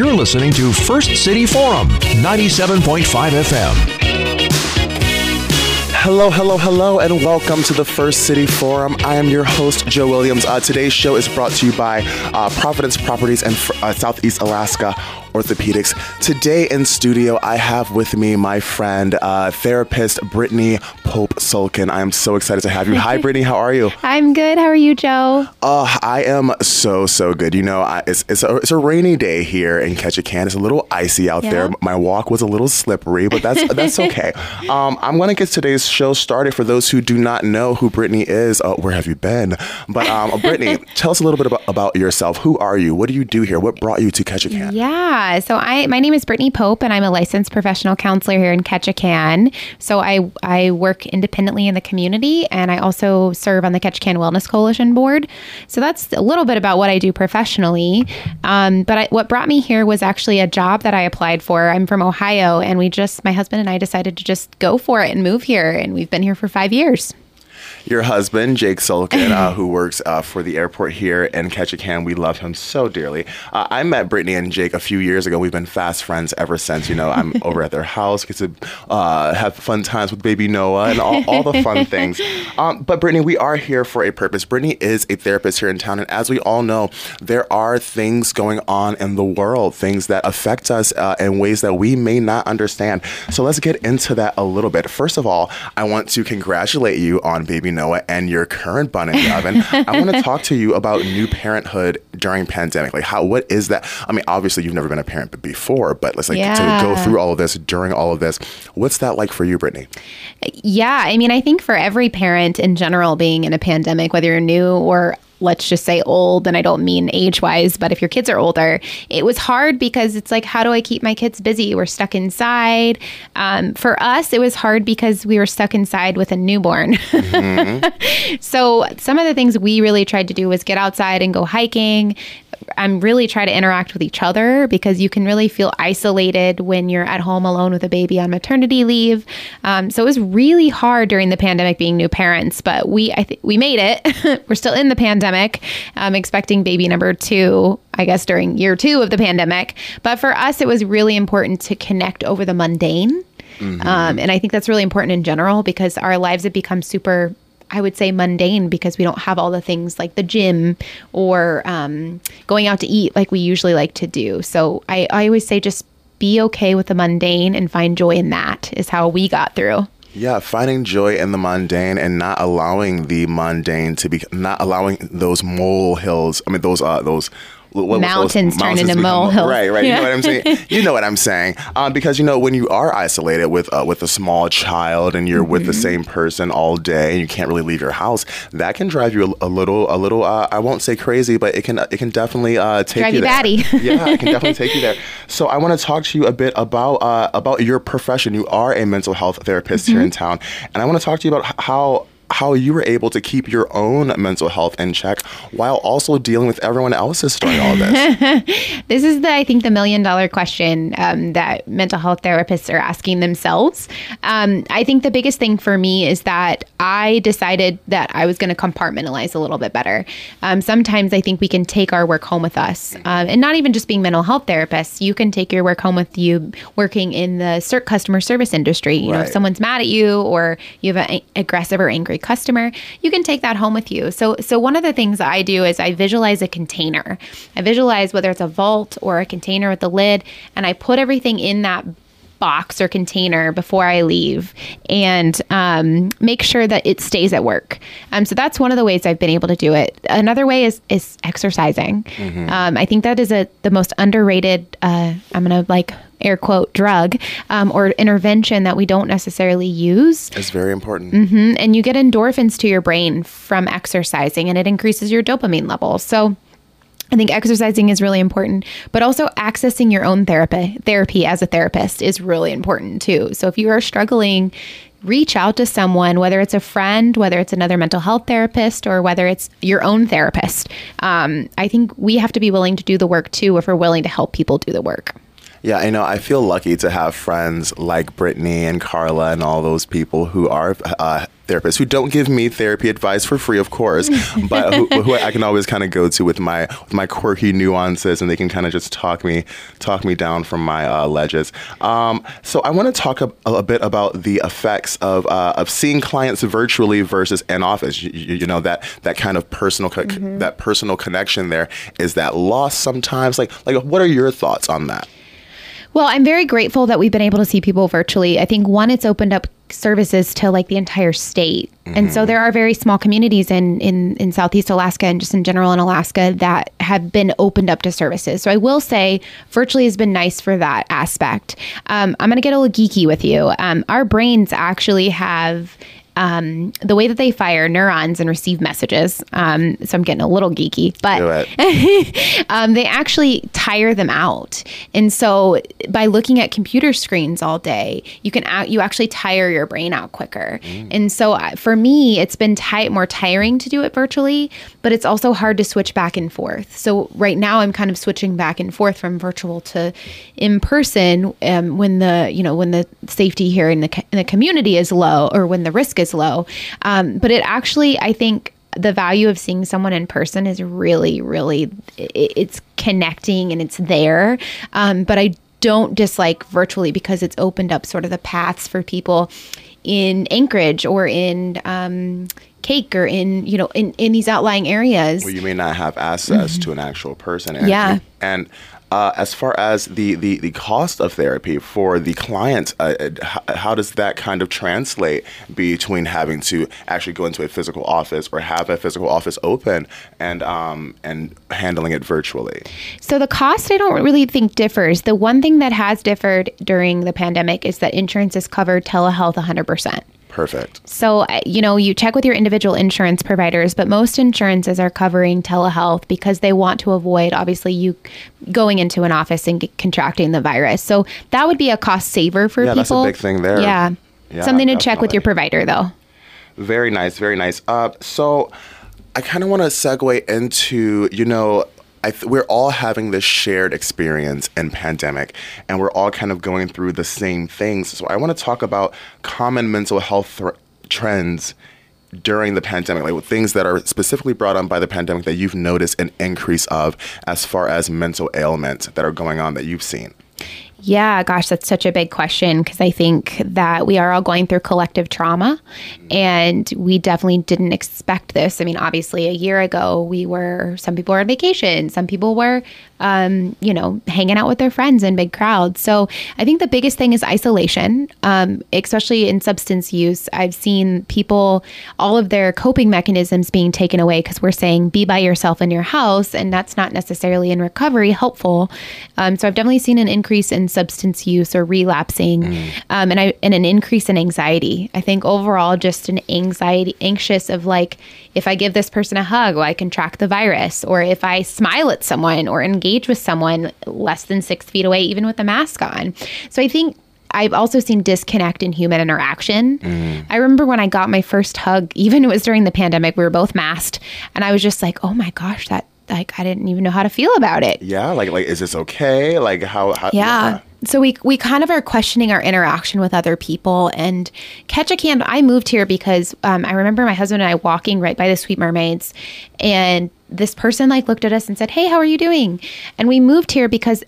You're listening to First City Forum, 97.5 FM. Hello, hello, hello, and welcome to the First City Forum. I am your host, Joe Williams. Uh, today's show is brought to you by uh, Providence Properties and uh, Southeast Alaska Orthopedics. Today in studio, I have with me my friend, uh, therapist Brittany Pope Sulkin. I am so excited to have you. Hi, Brittany. How are you? I'm good. How are you, Joe? Uh, I am so so good. You know, I, it's it's a, it's a rainy day here in Ketchikan. It's a little icy out yeah. there. My walk was a little slippery, but that's that's okay. Um, I'm gonna get today's show started. For those who do not know who Brittany is, uh, where have you been? But um, Brittany, tell us a little bit about, about yourself. Who are you? What do you do here? What brought you to Ketchikan? Yeah. Yeah, so I my name is Brittany Pope, and I'm a licensed professional counselor here in Ketchikan. So I I work independently in the community, and I also serve on the Ketchikan Wellness Coalition board. So that's a little bit about what I do professionally. Um, but I, what brought me here was actually a job that I applied for. I'm from Ohio, and we just my husband and I decided to just go for it and move here, and we've been here for five years your husband, Jake Sulkin, uh, who works uh, for the airport here in Ketchikan. We love him so dearly. Uh, I met Brittany and Jake a few years ago. We've been fast friends ever since. You know, I'm over at their house, get to uh, have fun times with baby Noah and all, all the fun things. Um, but Brittany, we are here for a purpose. Brittany is a therapist here in town. And as we all know, there are things going on in the world, things that affect us uh, in ways that we may not understand. So let's get into that a little bit. First of all, I want to congratulate you on baby Noah and your current bun in the oven. I want to talk to you about new parenthood during pandemic. Like how what is that? I mean, obviously you've never been a parent before, but let's like yeah. to go through all of this during all of this. What's that like for you, Brittany? Yeah, I mean, I think for every parent in general being in a pandemic, whether you're new or let's just say old, and I don't mean age wise, but if your kids are older, it was hard because it's like, how do I keep my kids busy? We're stuck inside. Um, for us, it was hard because we were stuck inside with a newborn. Mm-hmm. so, some of the things we really tried to do was get outside and go hiking, I'm really try to interact with each other because you can really feel isolated when you're at home alone with a baby on maternity leave. Um, so it was really hard during the pandemic being new parents, but we I think we made it. We're still in the pandemic, um, expecting baby number two. I guess during year two of the pandemic. But for us, it was really important to connect over the mundane. Mm-hmm. Um, and I think that's really important in general because our lives have become super I would say mundane because we don't have all the things like the gym or um, going out to eat like we usually like to do. So I, I always say just be okay with the mundane and find joy in that is how we got through. Yeah, finding joy in the mundane and not allowing the mundane to be not allowing those mole hills. I mean, those uh, those what mountains turn into molehills. Right, right. Yeah. You know what I'm saying? you know what I'm saying? Um, because you know when you are isolated with uh, with a small child and you're mm-hmm. with the mm-hmm. same person all day and you can't really leave your house, that can drive you a, a little a little. Uh, I won't say crazy, but it can it can definitely uh, take drive you, you batty. yeah, it can definitely take you there. So I want to talk to you a bit about uh, about your profession. You are a mental health therapist mm-hmm. here in town, and I want to talk to you about how how you were able to keep your own mental health in check while also dealing with everyone else's during all this. this is the, I think, the million dollar question um, that mental health therapists are asking themselves. Um, I think the biggest thing for me is that I decided that I was going to compartmentalize a little bit better. Um, sometimes I think we can take our work home with us, um, and not even just being mental health therapists. You can take your work home with you working in the customer service industry. You right. know, if someone's mad at you or you have an aggressive or angry customer, you can take that home with you. So, so one of the things I do is I visualize a container. I visualize whether it's a vault or a container with a lid, and I put everything in that box or container before I leave and um, make sure that it stays at work. Um, so that's one of the ways I've been able to do it. Another way is is exercising. Mm-hmm. Um, I think that is a the most underrated. Uh, I'm gonna like air quote drug um, or intervention that we don't necessarily use. It's very important. Mm-hmm. And you get endorphins to your brain from exercising, and it increases your dopamine levels. So. I think exercising is really important, but also accessing your own therapy therapy as a therapist is really important too. So if you are struggling, reach out to someone, whether it's a friend, whether it's another mental health therapist, or whether it's your own therapist. Um, I think we have to be willing to do the work too if we're willing to help people do the work. Yeah, I know. I feel lucky to have friends like Brittany and Carla and all those people who are uh, therapists who don't give me therapy advice for free, of course, but who, who, I can always kind of go to with my with my quirky nuances, and they can kind of just talk me talk me down from my uh, ledges. Um, so I want to talk a, a, bit about the effects of uh, of seeing clients virtually versus in office. You, you, know that that kind of personal co- mm-hmm. that personal connection there is that lost sometimes. Like like what are your thoughts on that? Well, I'm very grateful that we've been able to see people virtually. I think one, it's opened up services to like the entire state. Mm-hmm. And so mm-hmm. there are very small communities in, in, in Southeast Alaska and just in general in Alaska that have been opened up to services. So I will say virtually has been nice for that aspect. Um, I'm going to get a little geeky with you. Um, our brains actually have um, the way that they fire neurons and receive messages. Um, so I'm getting a little geeky, but um, they actually tire them out. And so by looking at computer screens all day, you can you actually tire your brain out quicker. Mm. And so uh, for me, it's been more tiring to do it virtually, but it's also hard to switch back and forth. So right now, I'm kind of switching back and forth from virtual to in person um, when the you know when the safety here in the in the community is low or when the risk is low. Um, but it actually, I think, the value of seeing someone in person is really, really, it's connecting and it's there. Um, but I don't dislike virtually because it's opened up sort of the paths for people in Anchorage or in um, Kake or in you know in, in these outlying areas where you may not have access mm-hmm. to an actual person. And, yeah, and uh, as far as the, the, the cost of therapy for the client, uh, how, how, does that kind of translate between having to actually go into a physical office or have a physical office open and um, and handling it virtually? So the cost, I don't really think differs. The one thing that has differed during the pandemic is that insurance has covered telehealth 100 percent. Perfect. So, you know, you check with your individual insurance providers, but most insurances are covering telehealth because they want to avoid, obviously, you going into an office and contracting the virus. So that would be a cost saver for yeah, people. Yeah, that's a big thing there. Yeah. yeah Something to definitely. check with your provider, though. Very nice. Very nice. Uh, so I kind of want to segue into, you know, th- we're all having this shared experience in pandemic, and we're all kind of going through the same things. So I want to talk about common mental health th- trends during the pandemic, like things that are specifically brought on by the pandemic that you've noticed an increase of as far as mental ailments that are going on that you've seen. Yeah, gosh, that's such a big question because I think that we are all going through collective trauma and we definitely didn't expect this. I mean, obviously, a year ago, we were, some people were on vacation, some people were um, you know, hanging out with their friends in big crowds. So I think the biggest thing is isolation, um, especially in substance use. I've seen people, all of their coping mechanisms being taken away because we're saying be by yourself in your house, and that's not necessarily in recovery helpful. Um, so I've definitely seen an increase in substance use or relapsing, mm. Um, and I and an increase in anxiety. I think overall, just an anxiety, anxious of like if I give this person a hug, well, I can track the virus, or if I smile at someone or engage engage with someone less than six feet away, even with a mask on. So I think I've also seen disconnect in human interaction. Mm. I remember when I got my first hug, even it was during the pandemic, we were both masked, and I was just like, oh my gosh, that like I didn't even know how to feel about it. Yeah, like like is this okay? Like how? how yeah. yeah. So we we kind of are questioning our interaction with other people. And Ketchikan, I moved here because um, I remember my husband and I walking right by the Sweet Mermaids, and this person like looked at us and said, "Hey, how are you doing?" And we moved here because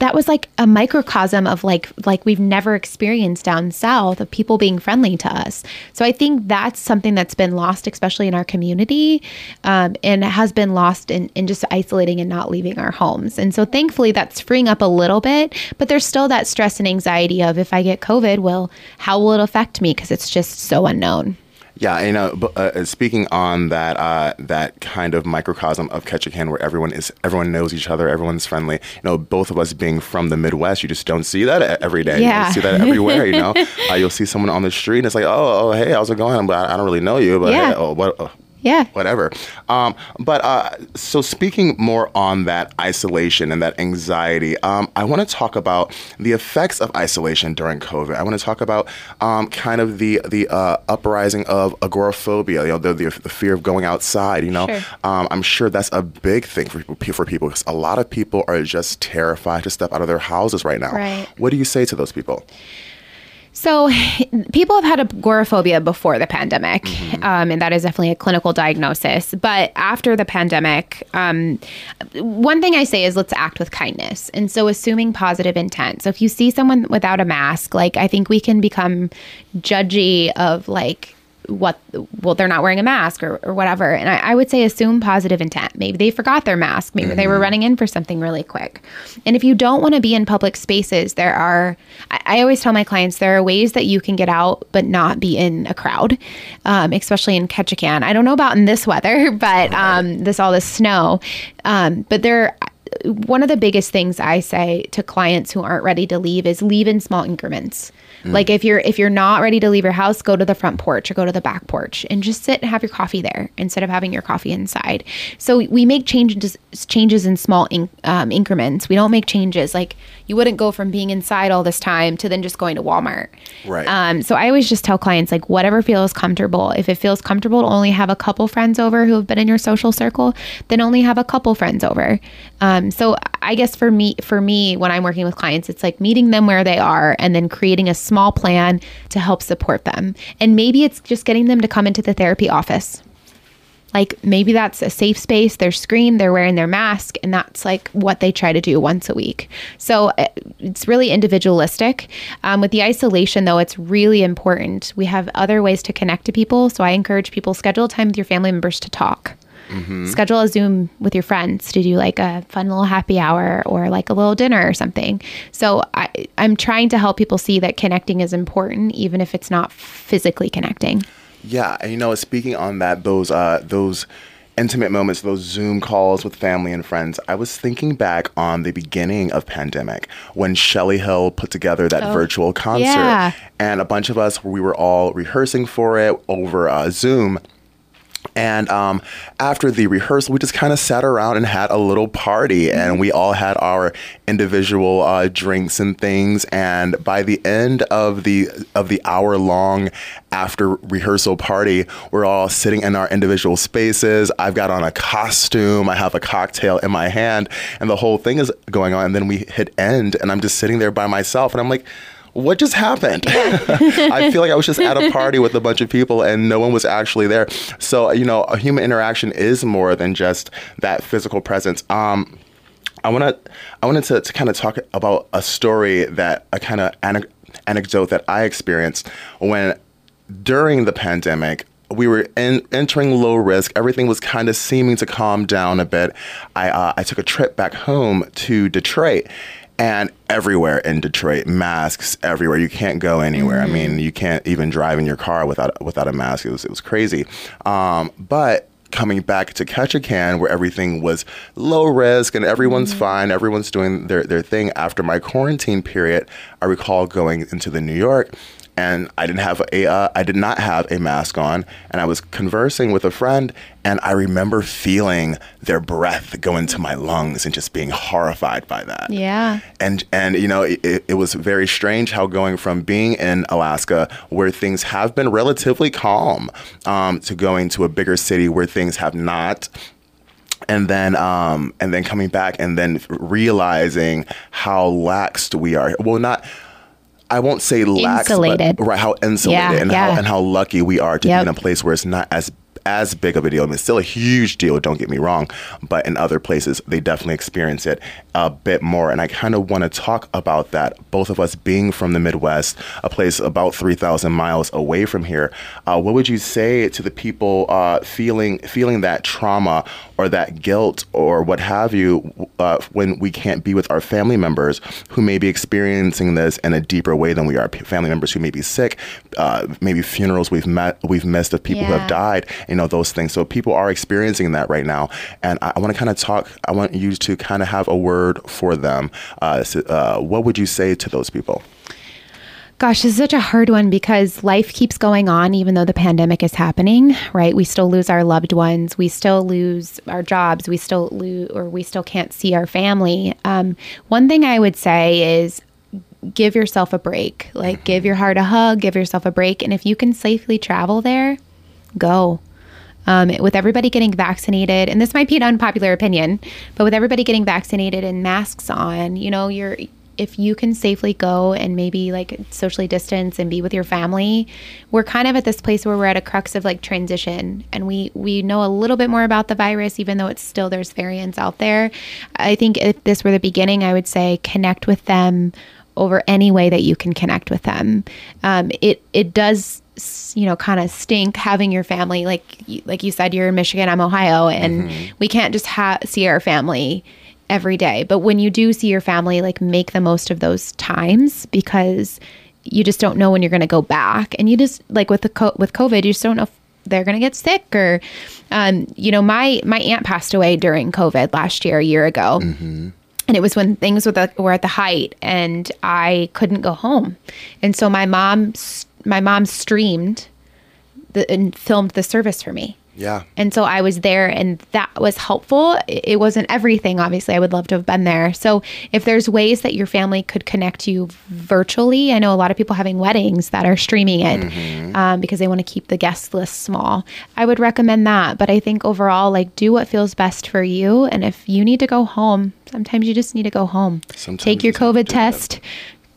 that was like a microcosm of like like we've never experienced down south of people being friendly to us. So I think that's something that's been lost, especially in our community, um, and has been lost in, in just isolating and not leaving our homes. And so thankfully that's freeing up a little bit, but there's still that stress and anxiety of if I get COVID, well, how will it affect me? Because it's just so unknown. Yeah, you know, uh, uh, speaking on that uh, that kind of microcosm of Ketchikan, where everyone is everyone knows each other, everyone's friendly. You know, both of us being from the Midwest, you just don't see that every day. Yeah. You see that everywhere. You know, uh, you'll see someone on the street, and it's like, oh, oh, hey, how's it going? But I, I don't really know you, but yeah. hey, oh, what? Oh, Yeah. whatever. Um, but uh, so speaking more on that isolation and that anxiety, um, I want to talk about the effects of isolation during COVID. I want to talk about um, kind of the the uh, uprising of agoraphobia, you know, the, the, the fear of going outside. You know, Sure. um, I'm sure that's a big thing for people for people because a lot of people are just terrified to step out of their houses right now. Right. What do you say to those people? So, people have had agoraphobia before the pandemic, um, and that is definitely a clinical diagnosis. But after the pandemic, um, one thing I say is let's act with kindness. And so, assuming positive intent. So, if you see someone without a mask, like I think we can become judgy of like, what well they're not wearing a mask or, or whatever. And I, I would say assume positive intent. Maybe they forgot their mask. Maybe they were running in for something really quick. And if you don't want to be in public spaces there are I, I always tell my clients there are ways that you can get out but not be in a crowd um, especially in ketchikan. I don't know about in this weather but um, this all this snow. Um, but there one of the biggest things I say to clients who aren't ready to leave is leave in small increments. Like if you're if you're not ready to leave your house, go to the front porch or go to the back porch and just sit and have your coffee there instead of having your coffee inside. So we make changes changes in small um, increments. We don't make changes like you wouldn't go from being inside all this time to then just going to Walmart. Right. Um, so I always just tell clients like whatever feels comfortable. If it feels comfortable to only have a couple friends over who have been in your social circle, then only have a couple friends over. Um, so I guess for me, for me, when I'm working with clients, it's like meeting them where they are and then creating a small plan to help support them. And maybe it's just getting them to come into the therapy office. Like maybe that's a safe space, they're screened, they're wearing their mask, and that's like what they try to do once a week. So uh, it's really individualistic. Um, with the isolation, though, it's really important. We have other ways to connect to people. So I encourage people schedule time with your family members to talk. Schedule a Zoom with your friends to do like a fun little happy hour or like a little dinner or something. So I, I'm trying to help people see that connecting is important, even if it's not physically connecting. Yeah, and you know, speaking on that, those uh, those intimate moments, those Zoom calls with family and friends. I was thinking back on the beginning of pandemic when Shelly Hill put together that virtual concert, yeah. and a bunch of us we were all rehearsing for it over uh, Zoom. And um, after the rehearsal, we just kind of sat around and had a little party, and we all had our individual uh, drinks and things. And by the end of the of the hour long after rehearsal party, we're all sitting in our individual spaces. I've got on a costume, I have a cocktail in my hand, and the whole thing is going on. And then we hit end, and I'm just sitting there by myself, and I'm like what just happened? I feel like I was just at a party with a bunch of people and no one was actually there. So, you know, a human interaction is more than just that physical presence. Um, I want to, I wanted to, to kind of talk about a story that a kind of ane- anecdote that I experienced when during the pandemic, we were in, entering low risk. Everything was kind of seeming to calm down a bit. I, uh, I took a trip back home to Detroit. And everywhere in Detroit, masks everywhere. You can't go anywhere. I mean, you can't even drive in your car without without a mask. It was it was crazy. Um, but coming back to Ketchikan, where everything was low risk and everyone's fine, everyone's doing their, their thing. After my quarantine period, I recall going into the New York and I didn't have a uh, I did not have a mask on, and I was conversing with a friend, and I remember feeling their breath go into my lungs and just being horrified by that. Yeah. And and you know it, it was very strange how going from being in Alaska where things have been relatively calm um, to going to a bigger city where things have not and then um, and then coming back and then realizing how laxed we are. Well, not. I won't say lax, Insulated. but right? How insulated Yeah, and yeah. how and how lucky we are to Yep. be in a place where it's not as as big of a deal. I mean, it's still a huge deal. Don't get me wrong, but in other places they definitely experience it a bit more. And I kind of want to talk about that. Both of us being from the Midwest, a place about three thousand miles away from here. Uh, what would you say to the people uh, feeling feeling that trauma or that guilt or what have you uh, when we can't be with our family members who may be experiencing this in a deeper way than we are? P- Family members who may be sick, uh, maybe funerals we've met we've missed of people who have died you know those things. So people are experiencing that right now. And i, I want to kind of talk i want you to kind of have a word for them. Uh, so, uh, what would you say to those people Gosh, this is such a hard one because life keeps going on even though the pandemic is happening, right? We still lose our loved ones, we still lose our jobs, we still lose or we still can't see our family. Um, one thing I would say is give yourself a break. Like give your heart a hug, give yourself a break, and if you can safely travel there, go. Um, with everybody getting vaccinated, and this might be an unpopular opinion, but with everybody getting vaccinated and masks on, you know, you're if you can safely go and maybe like socially distance and be with your family we're kind of at this place where we're at a crux of like transition. And we we know a little bit more about the virus even though it's still there's variants out there. I think if this were the beginning i would say connect with them over any way that you can connect with them. Um, it it does you know kind of stink having your family like like you said you're in michigan i'm ohio and mm-hmm. we can't just ha- see our family every day. But when you do see your family, like make the most of those times because you just don't know when you're going to go back. And you just like with the co- with COVID, you just don't know if they're going to get sick or um, you know, my my aunt passed away during COVID last year, a year ago. Mm-hmm. And it was when things were, the, were at the height and I couldn't go home. And so my mom my mom streamed the, and filmed the service for me. Yeah. And so I was there and that was helpful. It wasn't everything, obviously. I would love to have been there. So if there's ways that your family could connect you virtually, I know a lot of people having weddings that are streaming it mm-hmm. um, because they want to keep the guest list small. I would recommend that. But I think overall, like do what feels best for you. And if you need to go home, sometimes you just need to go home. Sometimes Take your COVID test,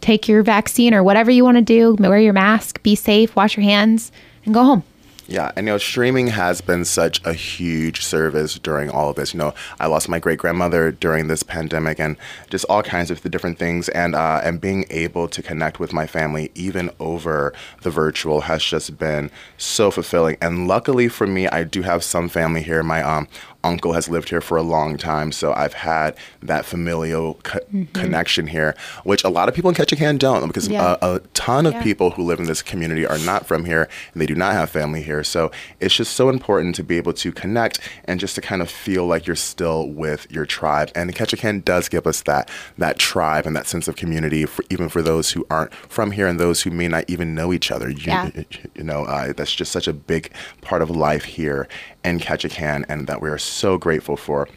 take your vaccine or whatever you want to do, wear your mask, be safe, wash your hands, and go home. Yeah, and you know, streaming has been such a huge service during all of this. You know, I lost my great grandmother during this pandemic, and just all kinds of the different things, and uh, and being able to connect with my family even over the virtual has just been so fulfilling. And luckily for me, I do have some family here. My um, uncle has lived here for a long time, so I've had that familial co- mm-hmm. connection here, which a lot of people in Ketchikan don't, because yeah. a, a, ton of yeah. people who live in this community are not from here and they do not have family here. So it's just so important to be able to connect and just to kind of feel like you're still with your tribe. And Ketchikan does give us that that tribe and that sense of community, for, even for those who aren't from here and those who may not even know each other. You, yeah. you know, uh, that's just such a big part of life here in Ketchikan, and that we are so grateful for.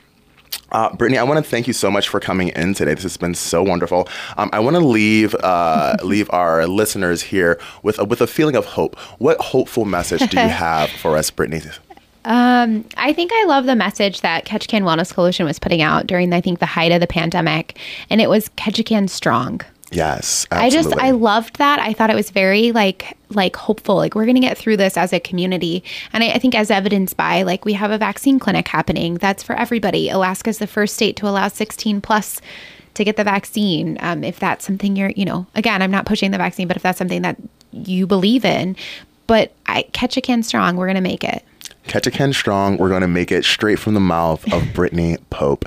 Uh, Brittany, I want to thank you so much for coming in today. This has been so wonderful. Um, I want to leave uh, leave our listeners here with a, with a feeling of hope. What hopeful message do you have for us, Brittany? Um, I think I love the message that Ketchikan Wellness Coalition was putting out during, I think, the height of the pandemic, and it was Ketchikan Strong. Yes, absolutely. I just I loved that. I thought it was very like like hopeful. Like we're gonna get through this as a community, and I, I think as evidenced by like we have a vaccine clinic happening. That's for everybody. Alaska is the first state to allow 16 plus to get the vaccine. Um, if that's something you're, you know, again, I'm not pushing the vaccine, but if that's something that you believe in, but I Ketchikan strong, we're gonna make it. Ketchikan Strong. We're going to make it straight from the mouth of Brittany Pope.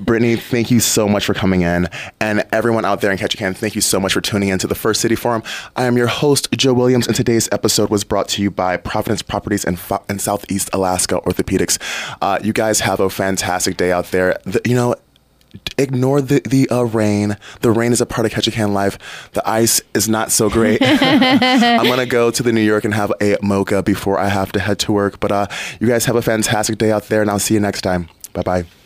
Brittany, thank you so much for coming in. And everyone out there in Ketchikan, thank you so much for tuning in to the First City Forum. I am your host, Joe Williams, and today's episode was brought to you by Providence Properties in, in Southeast Alaska Orthopedics. Uh, you guys have a fantastic day out there. The, you know, ignore the the uh, rain. The rain is a part of Ketchikan life. The ice is not so great. I'm gonna go to the New York and have a mocha before I have to head to work. But uh, you guys have a fantastic day out there, and I'll see you next time. Bye bye.